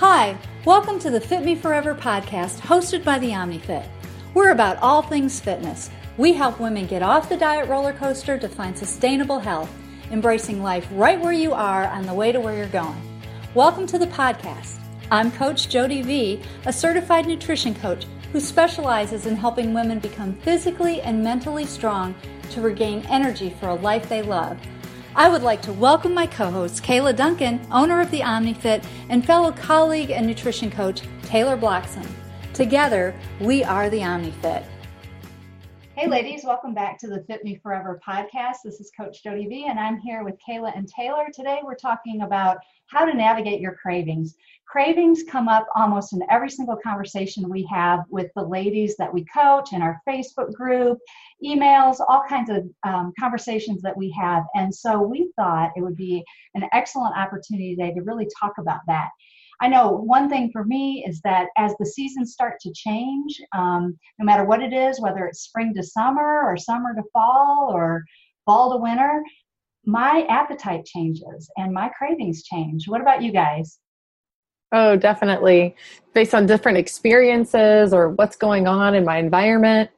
Hi, welcome to the Fit Me Forever podcast hosted by the OmniFit. We're about all things fitness. We help women get off the diet roller coaster to find sustainable health, embracing life right where you are on the way to where you're going. Welcome to the podcast. I'm Coach Jody V, a certified nutrition coach who specializes in helping women become physically and mentally strong to regain energy for a life they love. I would like to welcome my co host, Kayla Duncan, owner of the OmniFit, and fellow colleague and nutrition coach, Taylor Bloxham. Together, we are the OmniFit. Hey, ladies, welcome back to the Fit Me Forever podcast. This is Coach Jody V, and I'm here with Kayla and Taylor. Today, we're talking about how to navigate your cravings. Cravings come up almost in every single conversation we have with the ladies that we coach in our Facebook group, emails, all kinds of um, conversations that we have. And so we thought it would be an excellent opportunity today to really talk about that. I know one thing for me is that as the seasons start to change, um, no matter what it is, whether it's spring to summer or summer to fall or fall to winter, my appetite changes and my cravings change. What about you guys? Oh, definitely. Based on different experiences or what's going on in my environment.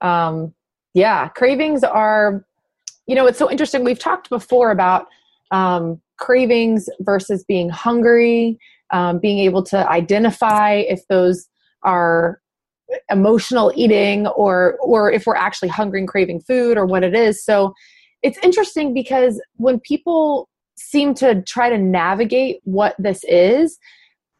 Um, yeah, cravings are, you know, it's so interesting. We've talked before about um, cravings versus being hungry, um, being able to identify if those are emotional eating or or if we're actually hungry and craving food or what it is. So it's interesting because when people seem to try to navigate what this is,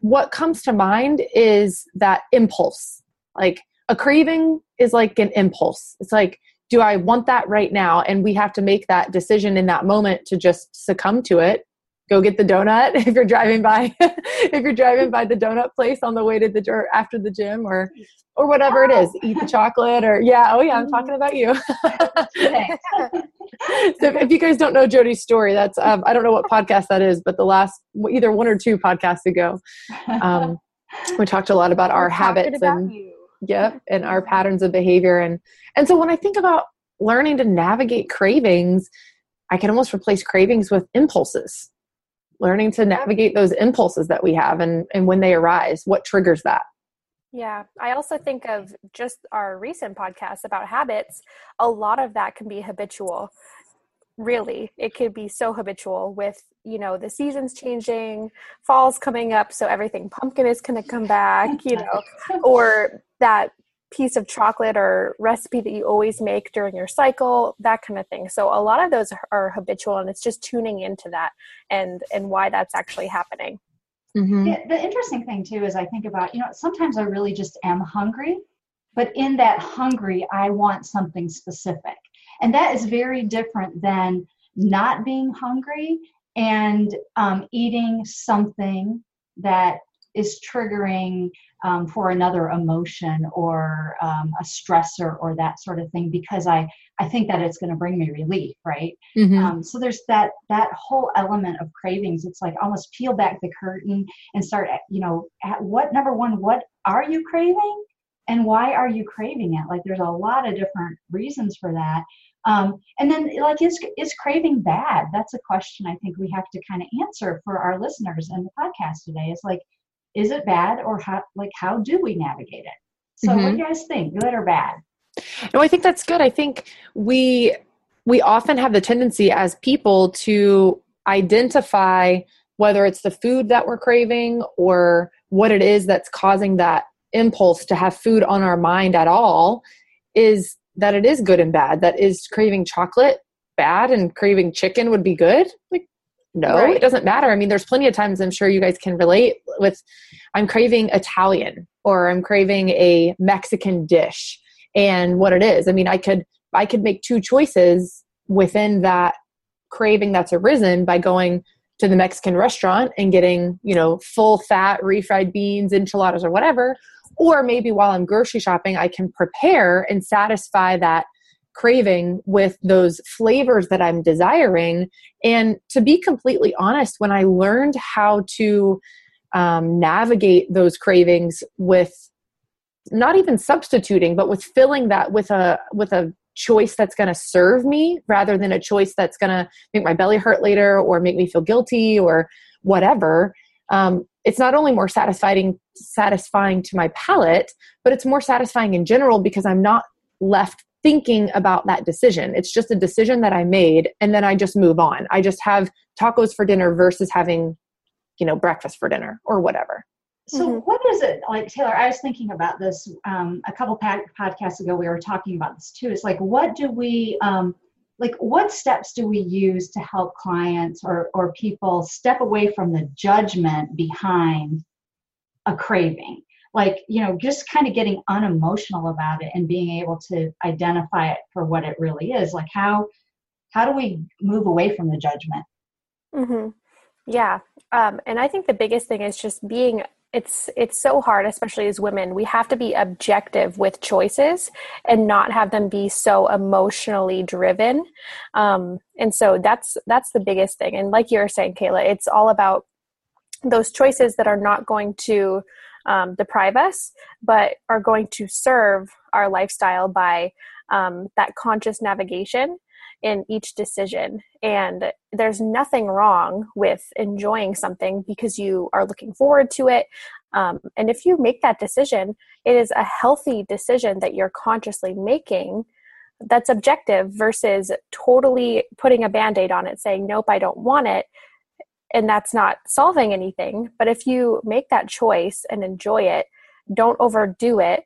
what comes to mind is that impulse. Like a craving is like an impulse. It's like, do I want that right now? And we have to make that decision in that moment to just succumb to it go get the donut if you're driving by if you're driving by the donut place on the way to the or after the gym or or whatever it is eat the chocolate or yeah oh yeah i'm talking about you so if, you guys don't know jody's story that's um, i don't know what podcast that is but the last either one or two podcasts ago um, we talked a lot about our habits about and you. Yep and our patterns of behavior and and so when i think about learning to navigate cravings i can almost replace cravings with impulses. Learning to navigate those impulses that we have and, and when they arise what triggers that? Yeah i also think of just our recent podcast about habits a lot of that can be habitual. Really it could be so habitual with you know the seasons changing fall's coming up so everything pumpkin is going to come back you know or that piece of chocolate or recipe that you always make during your cycle that kind of thing. So a lot of those are habitual and it's just tuning into that and and why that's actually happening. Mm-hmm. the, the interesting thing too is i think about you know sometimes i really just am hungry but in that hungry i want something specific. And that is very different than not being hungry and um, eating something that is triggering um, for another emotion or um, a stressor or that sort of thing because I I think that it's going to bring me relief, right? Mm-hmm. Um, so there's that that whole element of cravings. It's like almost peel back the curtain and start, you know, at what number one, what are you craving, and why are you craving it? Like there's a lot of different reasons for that. Um, and then like is is craving bad? That's a question I think we have to kind of answer for our listeners in the podcast today. Is like is it bad or how like how do we navigate it? So mm-hmm. what do you guys think good or bad? No i think that's good. I think we we often have the tendency as people to identify whether it's the food that we're craving or what it is that's causing that impulse to have food on our mind at all is that it is good and bad. That is craving chocolate bad and craving chicken would be good. Like no right. it doesn't matter. I mean there's plenty of times i'm sure you guys can relate with i'm craving italian or i'm craving a mexican dish and what it is. I mean i could i could make two choices within that craving that's arisen by going to the mexican restaurant and getting you know full fat refried beans enchiladas or whatever. Or maybe while i'm grocery shopping i can prepare and satisfy that craving with those flavors that I'm desiring. And to be completely honest, when I learned how to um, navigate those cravings with not even substituting, but with filling that with a with a choice that's going to serve me rather than a choice that's going to make my belly hurt later or make me feel guilty or whatever. Um, it's not only more satisfying satisfying to my palate but it's more satisfying in general because i'm not left thinking about that decision. It's just a decision that i made and then i just move on. I just have tacos for dinner versus having you know breakfast for dinner or whatever. So mm-hmm. what is it like taylor i was thinking about this um, a couple podcasts ago we were talking about this too. It's like what do we um, like what steps do we use to help clients or, or people step away from the judgment behind a craving like you know just kind of getting unemotional about it and being able to identify it for what it really is. Like how how do we move away from the judgment? Mm-hmm. yeah. Um, and i think the biggest thing is just being it's it's so hard especially as women we have to be objective with choices and not have them be so emotionally driven. Um, and so that's that's the biggest thing. And like you were saying kayla it's all about those choices that are not going to um, deprive us but are going to serve our lifestyle by um, that conscious navigation in each decision. And there's nothing wrong with enjoying something because you are looking forward to it. Um, and if you make that decision, it is a healthy decision that you're consciously making that's objective versus totally putting a band aid on it, saying, Nope, I don't want it. And that's not solving anything. But if you make that choice and enjoy it, don't overdo it,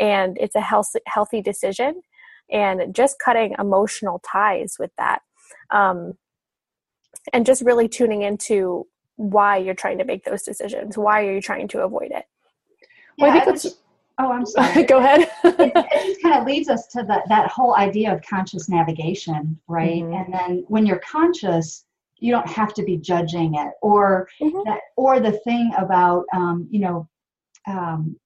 and it's a healthy, healthy decision, and just cutting emotional ties with that um, and just really tuning into why you're trying to make those decisions why are you trying to avoid it yeah, well, I think that's Oh, I'm sorry. Go ahead. it, it, just kind of leads us to the, that whole idea of conscious navigation, right? Mm-hmm. And then when you're conscious, you don't have to be judging it, or mm-hmm. that, or the thing about, um, you know, um,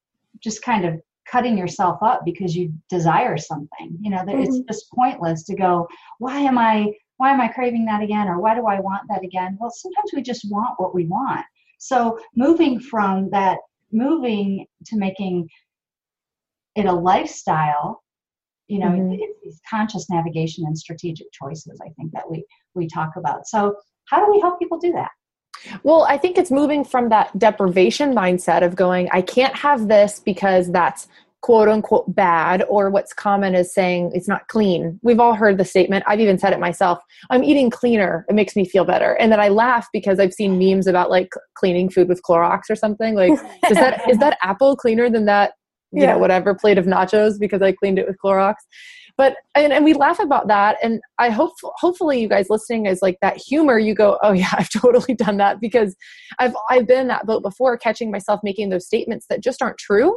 just kind of cutting yourself up because you desire something you know mm-hmm. it's just pointless to go why am i why am i craving that again or why do i want that again well sometimes we just want what we want so moving from that moving to making it a lifestyle you know mm-hmm. it's these conscious navigation and strategic choices i think that we we talk about so how do we help people do that well, I think it's moving from that deprivation mindset of going, I can't have this because that's quote unquote bad, or what's common is saying it's not clean. We've all heard the statement. I've even said it myself. I'm eating cleaner. It makes me feel better. And then I laugh because I've seen memes about like cleaning food with Clorox or something. Like, is that is that apple cleaner than that, you yeah. know, whatever plate of nachos because I cleaned it with Clorox? but and, and we laugh about that and i hope hopefully you guys listening is like that humor you go oh yeah i've totally done that because i've i've been in that boat before catching myself making those statements that just aren't true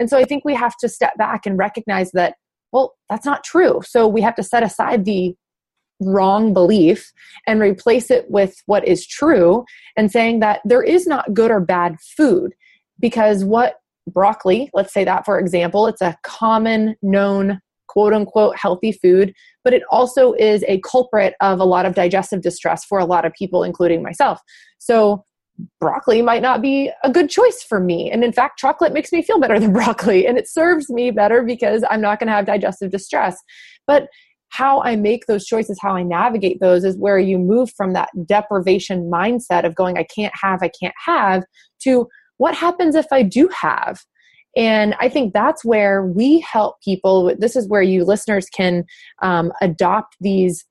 and so i think we have to step back and recognize that well that's not true so we have to set aside the wrong belief and replace it with what is true and saying that there is not good or bad food because what broccoli let's say that for example it's a common known quote unquote healthy food, but it also is a culprit of a lot of digestive distress for a lot of people, including myself. So, broccoli might not be a good choice for me. And in fact, chocolate makes me feel better than broccoli and it serves me better because I'm not going to have digestive distress. But how I make those choices, how I navigate those is where you move from that deprivation mindset of going, I can't have, I can't have, to what happens if I do have? And I think that's where we help people. This is where you listeners can um, adopt these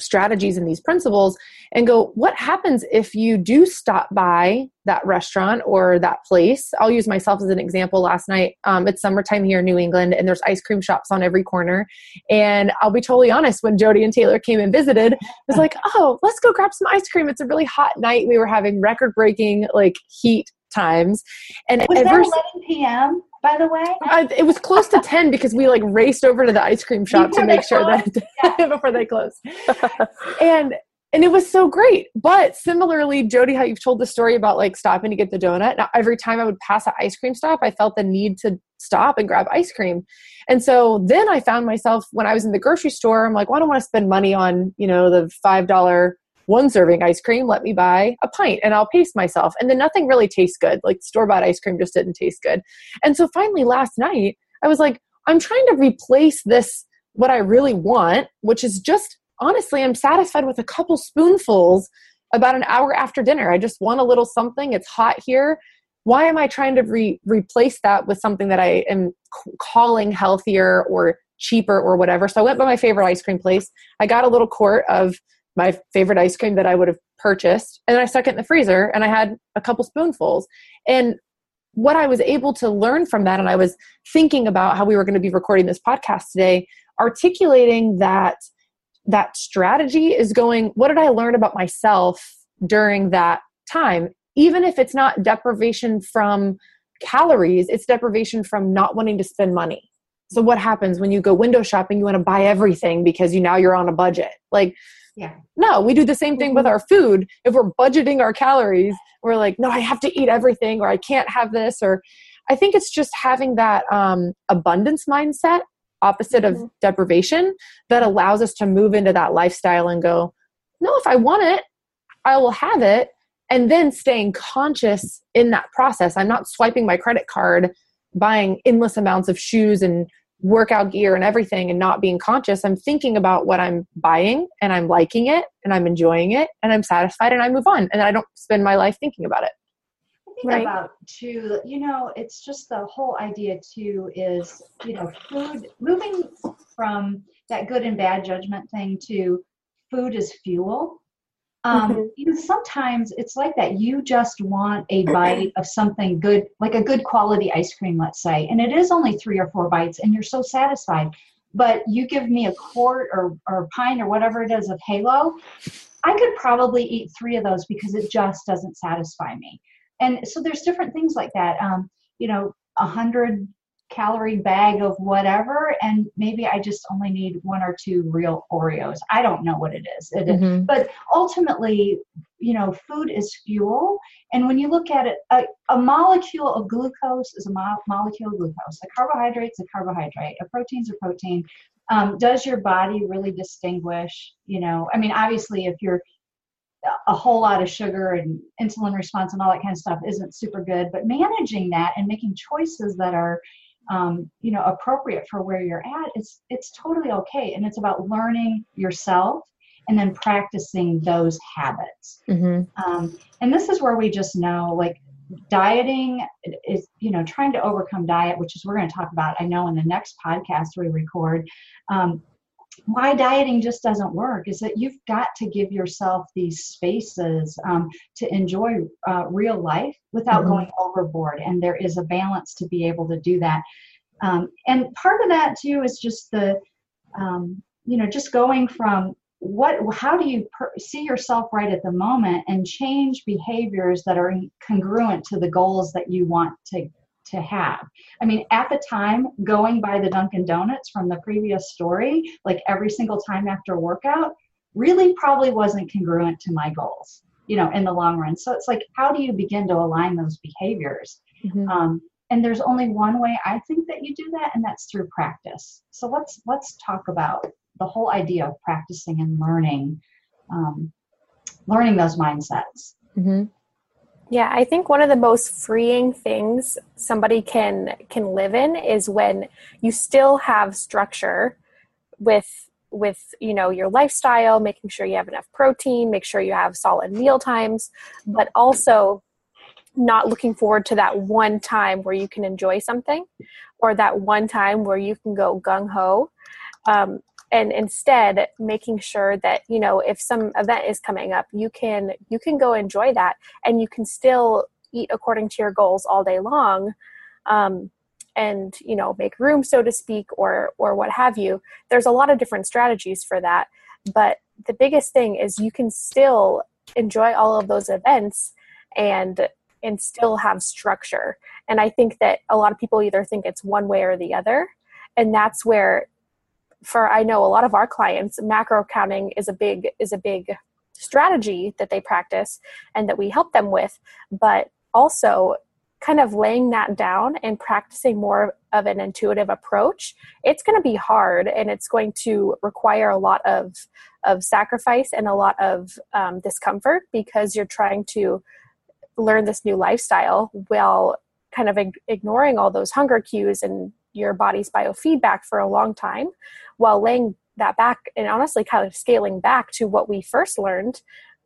strategies and these principles and go, what happens if you do stop by that restaurant or that place? I'll use myself as an example. Last night, um, it's summertime here in New England, and there's ice cream shops on every corner. And I'll be totally honest, when Jody and Taylor came and visited, I was like, oh, let's go grab some ice cream. It's a really hot night. We were having record breaking like heat times. And was that 11 p.m. By the way, I, it was close to 10 because we like raced over to the ice cream shop to make sure that yeah. before they closed. and and it was so great. But similarly, Jody, how you've told the story about like stopping to get the donut. Now, every time I would pass an ice cream stop, I felt the need to stop and grab ice cream. And so then I found myself when I was in the grocery store, I'm like, well, I don't want to spend money on, you know, the $5 one serving ice cream, let me buy a pint and I'll pace myself. And then nothing really tastes good. Like store bought ice cream just didn't taste good. And so finally last night, I was like, I'm trying to replace this, what I really want, which is just honestly, I'm satisfied with a couple spoonfuls about an hour after dinner. I just want a little something. It's hot here. Why am I trying to re- replace that with something that I am c- calling healthier or cheaper or whatever? So I went by my favorite ice cream place. I got a little quart of my favorite ice cream that I would have purchased, and I stuck it in the freezer and I had a couple spoonfuls. And what I was able to learn from that, and I was thinking about how we were going to be recording this podcast today, articulating that that strategy is going, what did I learn about myself during that time? Even if it's not deprivation from calories, it's deprivation from not wanting to spend money. So what happens when you go window shopping? You want to buy everything because you now you're on a budget. Like, yeah, no, we do the same thing with mm-hmm. our food. If we're budgeting our calories, we're like, no, I have to eat everything, or I can't have this, or I think it's just having that um, abundance mindset opposite mm-hmm. of deprivation that allows us to move into that lifestyle and go, no, if I want it, I will have it. And then staying conscious in that process. I'm not swiping my credit card, buying endless amounts of shoes and workout gear and everything and not being conscious. I'm thinking about what I'm buying and I'm liking it and I'm enjoying it and I'm satisfied and I move on. And I don't spend my life thinking about it think right. about too, you know, it's just the whole idea too is, you know, food moving from that good and bad judgment thing to food is fuel. Um, mm-hmm. you know, sometimes it's like that. You just want a bite of something good, like a good quality ice cream, let's say, and it is only three or four bites, and you're so satisfied. But you give me a quart or, or a pint or whatever it is of Halo, I could probably eat three of those because it just doesn't satisfy me and so there's different things like that um, you know a hundred calorie bag of whatever and maybe i just only need one or two real oreos. I don't know what it is. It mm-hmm. but ultimately you know food is fuel and when you look at it a, a molecule of glucose is a mo- molecule of glucose. A carbohydrate's a carbohydrate. A protein's a protein. Um, does your body really distinguish you know i mean obviously if you're a whole lot of sugar and insulin response and all that kind of stuff isn't super good but managing that and making choices that are um, you know appropriate for where you're at it's it's totally okay and it's about learning yourself and then practicing those habits mm-hmm. um, and this is where we just know like dieting is you know trying to overcome diet which is we're going to talk about i know in the next podcast we record um, why dieting just doesn't work is that you've got to give yourself these spaces um, to enjoy uh, real life without mm-hmm. going overboard and there is a balance to be able to do that um, and part of that too is just the um, you know just going from what how do you per- see yourself right at the moment and change behaviors that are congruent to the goals that you want to to have. I mean, at the time, going by the Dunkin' Donuts from the previous story, like every single time after workout, really probably wasn't congruent to my goals, you know, in the long run. So it's like, how do you begin to align those behaviors? Mm-hmm. Um, and there's only one way I think that you do that, and that's through practice. So let's let's talk about the whole idea of practicing and learning, um, learning those mindsets. Mm-hmm. Yeah, I think one of the most freeing things somebody can can live in is when you still have structure with with you know your lifestyle, making sure you have enough protein, make sure you have solid meal times, but also not looking forward to that one time where you can enjoy something or that one time where you can go gung ho. Um, and instead making sure that you know if some event is coming up you can you can go enjoy that and you can still eat according to your goals all day long um, and you know make room so to speak or or what have you. There's a lot of different strategies for that but the biggest thing is you can still enjoy all of those events and and still have structure. And i think that a lot of people either think it's one way or the other and that's where for I know a lot of our clients, macro counting is a big is a big strategy that they practice and that we help them with, but also kind of laying that down and practicing more of an intuitive approach it's going to be hard and it's going to require a lot of of sacrifice and a lot of um, discomfort because you're trying to learn this new lifestyle while kind of ignoring all those hunger cues and your body's biofeedback for a long time while laying that back and honestly kind of scaling back to what we first learned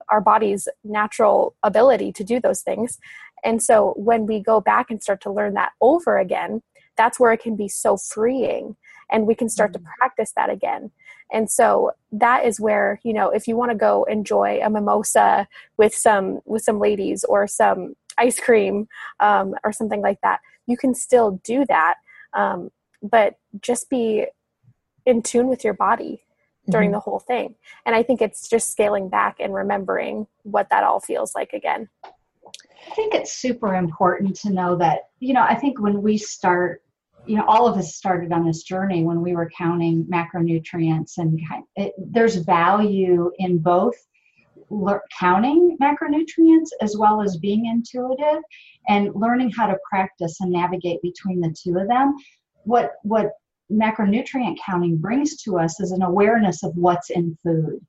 our body's natural ability to do those things. And so when we go back and start to learn that over again, that's where it can be so freeing and we can start to mm. practice that again. And so that is where, you know, if you want to go enjoy a mimosa with some with some ladies or some ice cream um, or something like that, you can still do that. Um, but just be in tune with your body during mm-hmm. the whole thing. And I think it's just scaling back and remembering what that all feels like again. I think it's super important to know that, you know, I think when we start, you know, all of us started on this journey when we were counting macronutrients, and it, there's value in both counting macronutrients as well as being intuitive and learning how to practice and navigate between the two of them. What what macronutrient counting brings to us is an awareness of what's in food.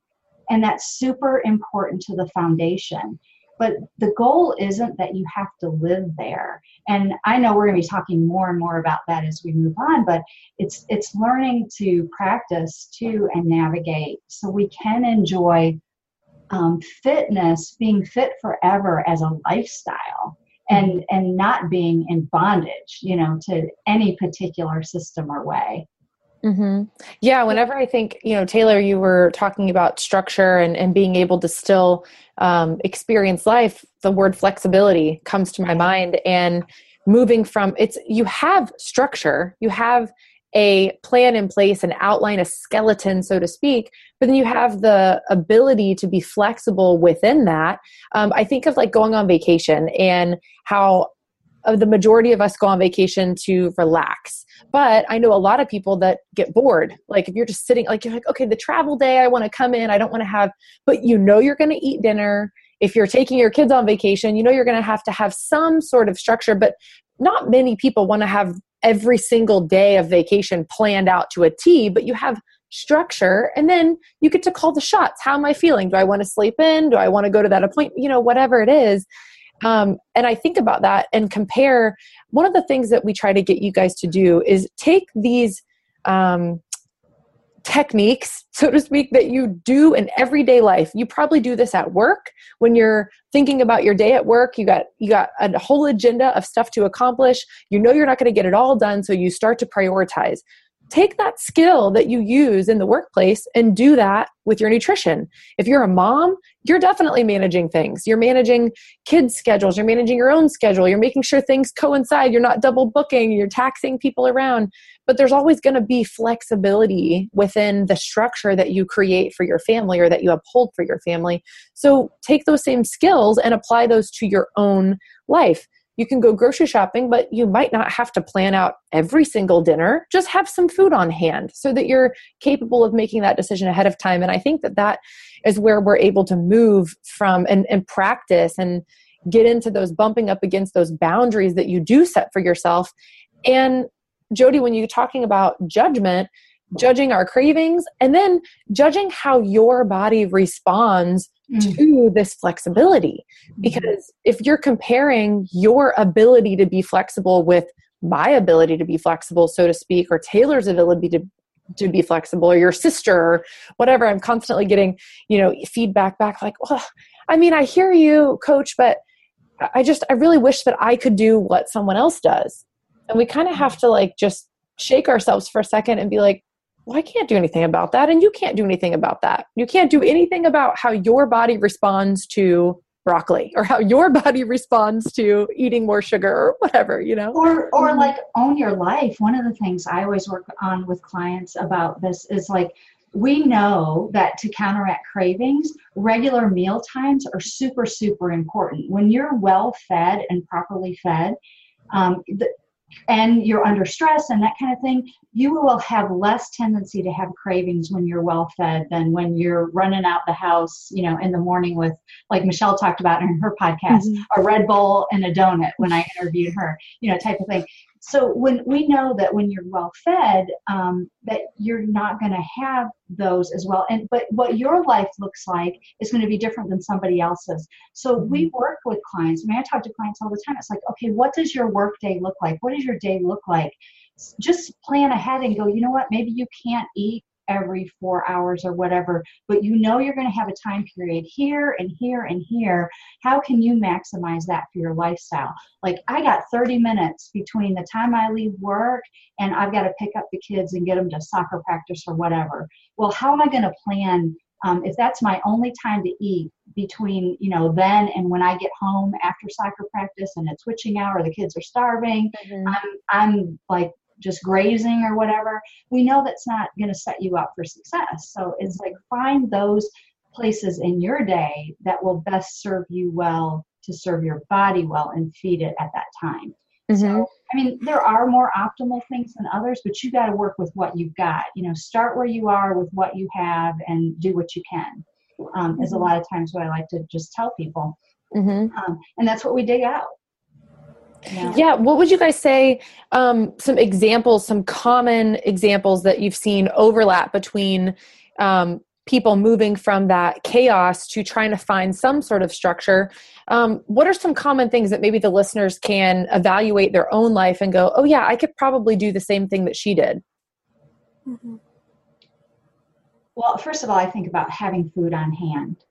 And that's super important to the foundation. But the goal isn't that you have to live there. And I know we're going to be talking more and more about that as we move on, but it's it's learning to practice too and navigate so we can enjoy um, fitness, being fit forever as a lifestyle and and not being in bondage you know to any particular system or way. Mm-hmm. yeah. whenever i think you know taylor you were talking about structure and, and being able to still um, experience life the word flexibility comes to my mind. And moving from it's you have structure you have a plan in place, an outline, a skeleton, so to speak, but then you have the ability to be flexible within that. Um, I think of like going on vacation and how uh, the majority of us go on vacation to relax. But I know a lot of people that get bored. Like if you're just sitting, like you're like, okay, the travel day, I want to come in, I don't want to have, but you know you're going to eat dinner. If you're taking your kids on vacation, you know you're going to have to have some sort of structure, but not many people want to have every single day of vacation planned out to a T, but you have structure and then you get to call the shots. How am I feeling? Do I want to sleep in? Do I want to go to that appointment? You know, whatever it is. Um, and I think about that and compare. One of the things that we try to get you guys to do is take these um, techniques, so to speak, that you do in everyday life. You probably do this at work when you're thinking about your day at work. You got you got a whole agenda of stuff to accomplish. You know you're not going to get it all done, so you start to prioritize take that skill that you use in the workplace and do that with your nutrition. If you're a mom, you're definitely managing things. You're managing kids' schedules, you're managing your own schedule, you're making sure things coincide, you're not double booking, you're taxing people around. But there's always going to be flexibility within the structure that you create for your family or that you uphold for your family. So take those same skills and apply those to your own life you can go grocery shopping, but you might not have to plan out every single dinner. Just have some food on hand so that you're capable of making that decision ahead of time. And I think that that is where we're able to move from and, and practice and get into those bumping up against those boundaries that you do set for yourself. And Jody, when you're talking about judgment, judging our cravings and then judging how your body responds mm. to this flexibility. Because if you're comparing your ability to be flexible with my ability to be flexible, so to speak, or Taylor's ability to to be flexible or your sister or whatever i'm constantly getting you know feedback back like well i mean i hear you coach but i just i really wish that i could do what someone else does and we kind of have to like just shake ourselves for a second and be like well, I can't do anything about that. And you can't do anything about that. You can't do anything about how your body responds to broccoli or how your body responds to eating more sugar or whatever, you know? Or, or mm-hmm. like own your life. One of the things I always work on with clients about this is like, we know that to counteract cravings, regular meal times are super, super important. When you're well fed and properly fed, um, the, and you're under stress and that kind of thing, you will have less tendency to have cravings when you're well fed than when you're running out the house, you know, in the morning with, like Michelle talked about in her podcast, mm-hmm. a Red Bull and a donut when I interviewed her, you know, type of thing so when we know that when you're well fed um, that you're not going to have those as well. And but what your life looks like is going to be different than somebody else's. So we mm-hmm. work with clients. I mean i talk to clients all the time. It's like okay what does your work day look like? What does your day look like? Just plan ahead and go you know what? Maybe you can't eat every four hours or whatever, but you know you're going to have a time period here and here and here. How can you maximize that for your lifestyle? Like, I got 30 minutes between the time I leave work and I've got to pick up the kids and get them to soccer practice or whatever. Well, how am I going to plan? Um, if that's my only time to eat between you know then and when I get home after soccer practice and it's witching hour, the kids are starving, mm-hmm. I'm I'm like just grazing or whatever, we know that's not going to set you up for success. So it's like find those places in your day that will best serve you well to serve your body well and feed it at that time. Mm-hmm. So, I mean, there are more optimal things than others, but you got to work with what you've got. You know, start where you are with what you have and do what you can. Um, is a mm-hmm. lot of times what I like to just tell people. Mm-hmm. Um, and that's what we dig out. Yeah. yeah. What would you guys say? Um, some examples, some common examples that you've seen overlap between um, people moving from that chaos to trying to find some sort of structure. Um, what are some common things that maybe the listeners can evaluate their own life and go, oh, yeah, I could probably do the same thing that she did? Mm-hmm. Well, first of all, I think about having food on hand.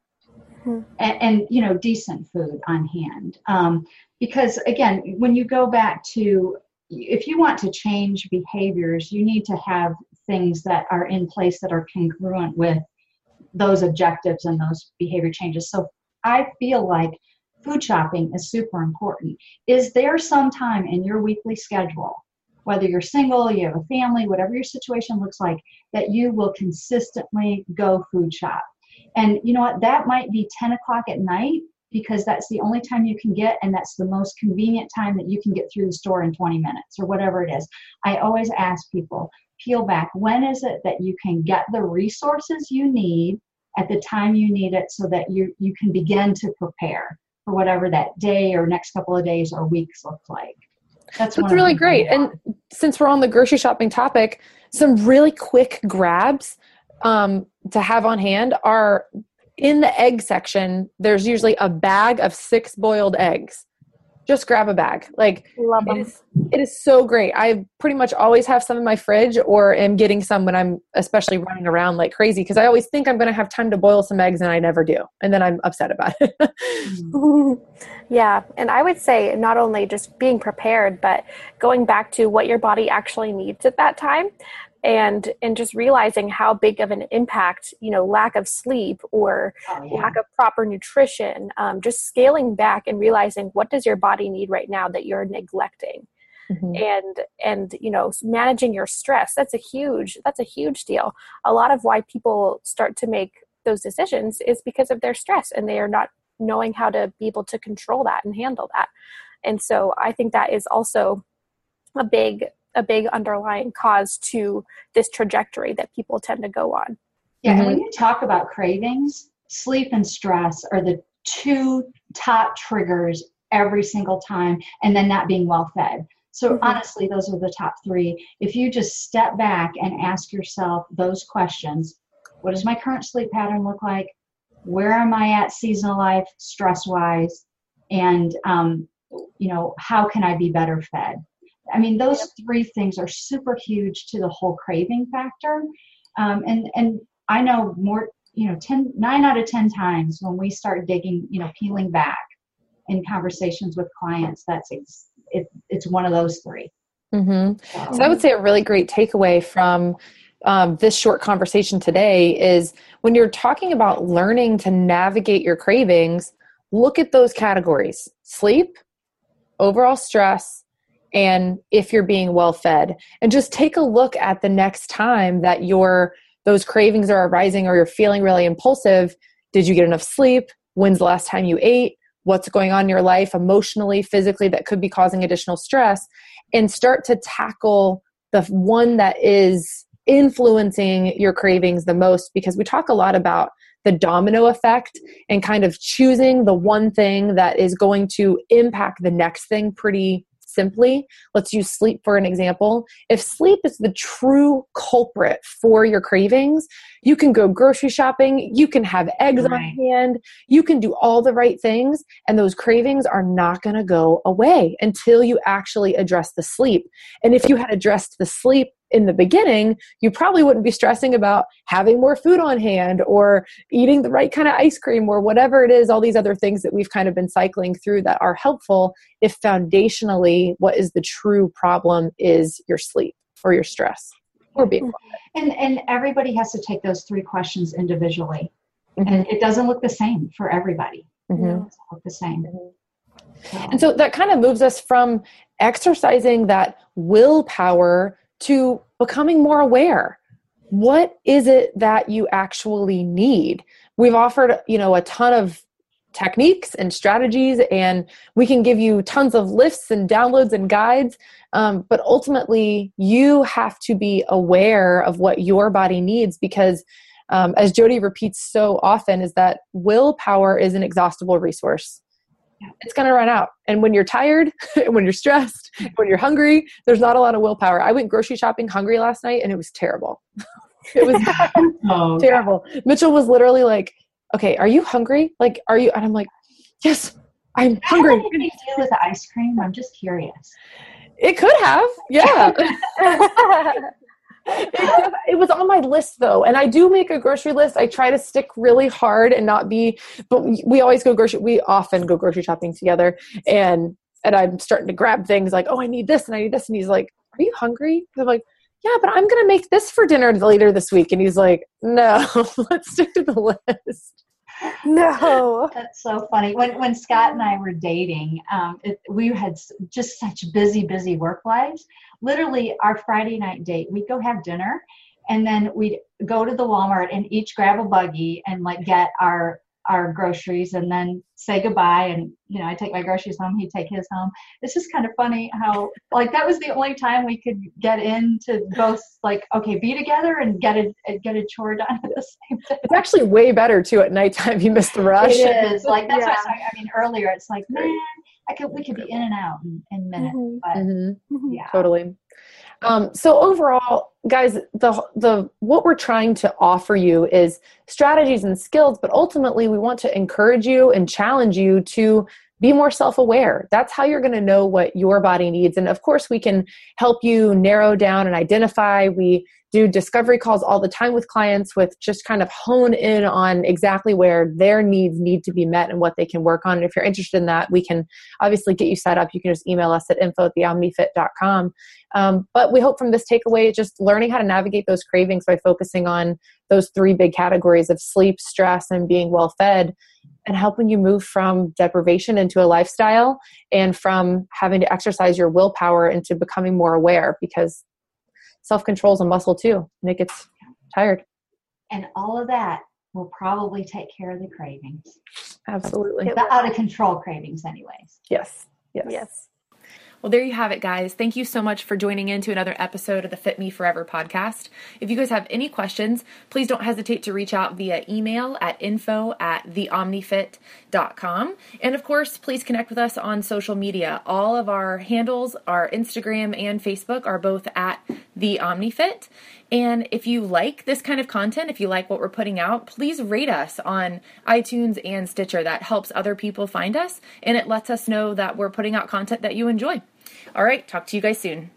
Mm-hmm. And, and, you know decent food on hand um, because again when you go back to if you want to change behaviors you need to have things that are in place that are congruent with those objectives and those behavior changes. So i feel like food shopping is super important. Is there some time in your weekly schedule whether you're single you have a family whatever your situation looks like that you will consistently go food shop? And you know what? That might be 10 o'clock at night because that's the only time you can get and that's the most convenient time that you can get through the store in 20 minutes or whatever it is. I always ask people peel back when is it that you can get the resources you need at the time you need it so that you you can begin to prepare for whatever that day or next couple of days or weeks look like? That's, that's really great. And since we're on the grocery shopping topic some really quick grabs um, to have on hand are in the egg section, there's usually a bag of six boiled eggs. Just grab a bag. Like Love it is, it is so great. I pretty much always have some in my fridge or am getting some when I'm especially running around like crazy because I always think I'm going to have time to boil some eggs and I never do. And then I'm upset about it. yeah. And I would say not only just being prepared, but going back to what your body actually needs at that time and and just realizing how big of an impact you know lack of sleep or oh, yeah. lack of proper nutrition um, just scaling back and realizing what does your body need right now that you're neglecting mm-hmm. and and you know managing your stress that's a huge that's a huge deal a lot of why people start to make those decisions is because of their stress and they are not knowing how to be able to control that and handle that and so i think that is also a big a big underlying cause to this trajectory that people tend to go on. Yeah, mm-hmm. and when you talk about cravings, sleep and stress are the two top triggers every single time, and then not being well fed. So, mm-hmm. honestly, those are the top three. If you just step back and ask yourself those questions what does my current sleep pattern look like? Where am I at seasonal life, stress wise? And, um, you know, how can I be better fed? I mean, those three things are super huge to the whole craving factor. Um, and and I know more, you know, 10, nine out of 10 times when we start digging, you know, peeling back in conversations with clients, that's it's, it, it's one of those 3 mm-hmm. so. so I would say a really great takeaway from um, this short conversation today is when you're talking about learning to navigate your cravings, look at those categories sleep, overall stress, and if you're being well fed. And just take a look at the next time that your those cravings are arising or you're feeling really impulsive. Did you get enough sleep? When's the last time you ate? What's going on in your life emotionally physically that could be causing additional stress? And start to tackle the one that is influencing your cravings the most because we talk a lot about the domino effect and kind of choosing the one thing that is going to impact the next thing pretty simply, let's use sleep for an example. If sleep is the true culprit for your cravings, you can go grocery shopping, you can have eggs right. on hand, you can do all the right things, and those cravings are not going to go away until you actually address the sleep. And if you had addressed the sleep in the beginning, you probably wouldn't be stressing about having more food on hand or eating the right kind of ice cream or whatever it is, all these other things that we've kind of been cycling through that are helpful if foundationally what is the true problem is your sleep or your stress or being and and everybody has to take those three questions individually mm-hmm. and it doesn't look the same for everybody mm-hmm. it doesn't look the same mm-hmm. And so that kind of moves us from exercising that willpower to becoming more aware. What is it that you actually need? We've offered, you know, a ton of techniques and strategies and we can give you tons of lists and downloads and guides um, but ultimately you have to be aware of what your body needs because um, as jody repeats so often is that willpower is an exhaustible resource it's going to run out. And when you're tired, when you're stressed, hmm. when you're hungry, there's not a lot of willpower. I went grocery shopping hungry last night and it was terrible. it was oh, terrible. God. Mitchell was literally like, okay, are you hungry? Like, are you? And I'm like, yes, I'm hungry. What did do with the ice cream? I'm just curious. It could have, yeah. it, was on my list though and i do make a grocery list. I try to stick really hard and not be but we, we always go grocery we often go grocery shopping together and and i'm starting to grab things like oh i need this and i need this and he's like are you hungry? I'm like yeah but i'm gonna make this for dinner later this week and he's like no let's stick to the list no. That's so funny. When when scott and i were dating um, it, we had just such busy busy work lives. Literally our friday night date we'd go have dinner and then we'd go to the walmart and each grab a buggy and like get our our groceries and then say goodbye and you know i take my groceries home he'd take his home it's just kind of funny how like that was the only time we could get into both like okay be together and get a get a chore done at the same time it's actually way better too at nighttime you miss the rush it is like that's yeah. what I, I mean earlier it's like man i could we could be in and out in, in minutes mm-hmm. but mm-hmm. mm-hmm. yeah totally um, so overall, guys, the the what we're trying to offer you is strategies and skills, but ultimately we want to encourage you and challenge you to be more self aware. That's how you're going to know what your body needs. And of course, we can help you narrow down and identify. We do discovery calls all the time with clients with just kind of hone in on exactly where their needs need to be met and what they can work on. And if you're interested in that, we can obviously get you set up. You can just email us at info at theomnifit.com. Um, but we hope from this takeaway just learning how to navigate those cravings by focusing on those three big categories of sleep, stress, and being well fed and helping you move from deprivation into a lifestyle and from having to exercise your willpower into becoming more aware because self control is a muscle too and it gets tired. And all of that will probably take care of the cravings. Absolutely. The out of control cravings, anyways. Yes. Yes. Yes. Well, there you have it, guys. Thank you so much for joining in to another episode of the Fit Me Forever podcast. If you guys have any questions, please don't hesitate to reach out via email at info at theomnifit.com. And of course, please connect with us on social media. All of our handles, our Instagram and Facebook, are both at the OmniFit. And if you like this kind of content, if you like what we're putting out, please rate us on iTunes and Stitcher. That helps other people find us and it lets us know that we're putting out content that you enjoy. All right, talk to you guys soon.